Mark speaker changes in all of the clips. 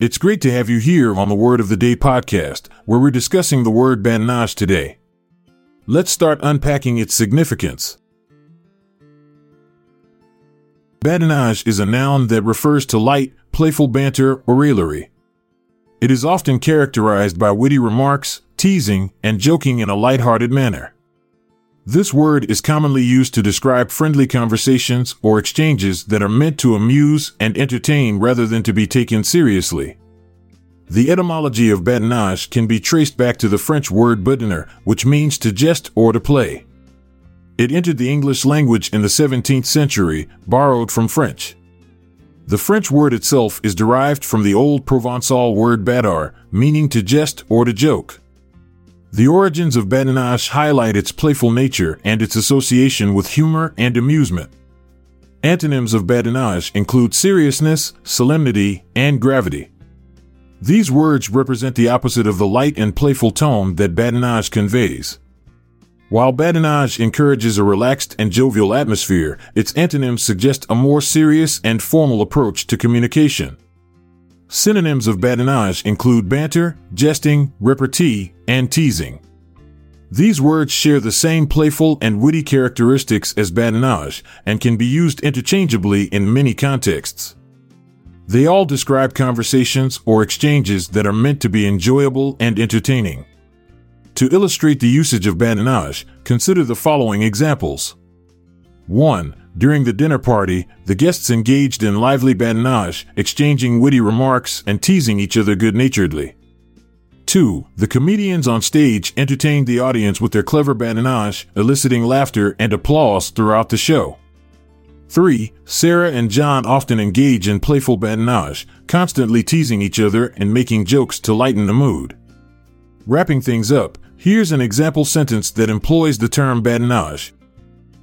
Speaker 1: It's great to have you here on the Word of the Day podcast, where we're discussing the word badinage today. Let's start unpacking its significance. Badinage is a noun that refers to light, playful banter or raillery. It is often characterized by witty remarks, teasing, and joking in a light-hearted manner. This word is commonly used to describe friendly conversations or exchanges that are meant to amuse and entertain rather than to be taken seriously. The etymology of badinage can be traced back to the French word badiner, which means to jest or to play. It entered the English language in the 17th century, borrowed from French. The French word itself is derived from the old Provençal word badar, meaning to jest or to joke. The origins of badinage highlight its playful nature and its association with humor and amusement. Antonyms of badinage include seriousness, solemnity, and gravity. These words represent the opposite of the light and playful tone that badinage conveys. While badinage encourages a relaxed and jovial atmosphere, its antonyms suggest a more serious and formal approach to communication. Synonyms of badinage include banter, jesting, repartee, and teasing. These words share the same playful and witty characteristics as badinage and can be used interchangeably in many contexts. They all describe conversations or exchanges that are meant to be enjoyable and entertaining. To illustrate the usage of badinage, consider the following examples. 1. During the dinner party, the guests engaged in lively badinage, exchanging witty remarks and teasing each other good naturedly. 2. The comedians on stage entertained the audience with their clever badinage, eliciting laughter and applause throughout the show. 3. Sarah and John often engage in playful badinage, constantly teasing each other and making jokes to lighten the mood. Wrapping things up, here's an example sentence that employs the term badinage.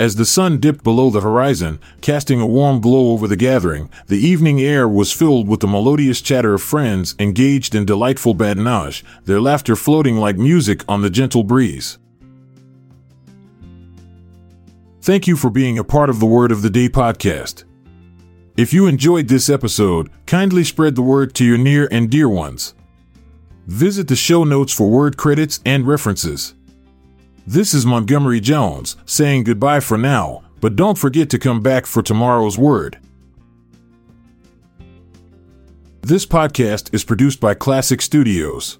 Speaker 1: As the sun dipped below the horizon, casting a warm glow over the gathering, the evening air was filled with the melodious chatter of friends engaged in delightful badinage, their laughter floating like music on the gentle breeze. Thank you for being a part of the Word of the Day podcast. If you enjoyed this episode, kindly spread the word to your near and dear ones. Visit the show notes for word credits and references. This is Montgomery Jones saying goodbye for now, but don't forget to come back for tomorrow's word. This podcast is produced by Klassic Studios.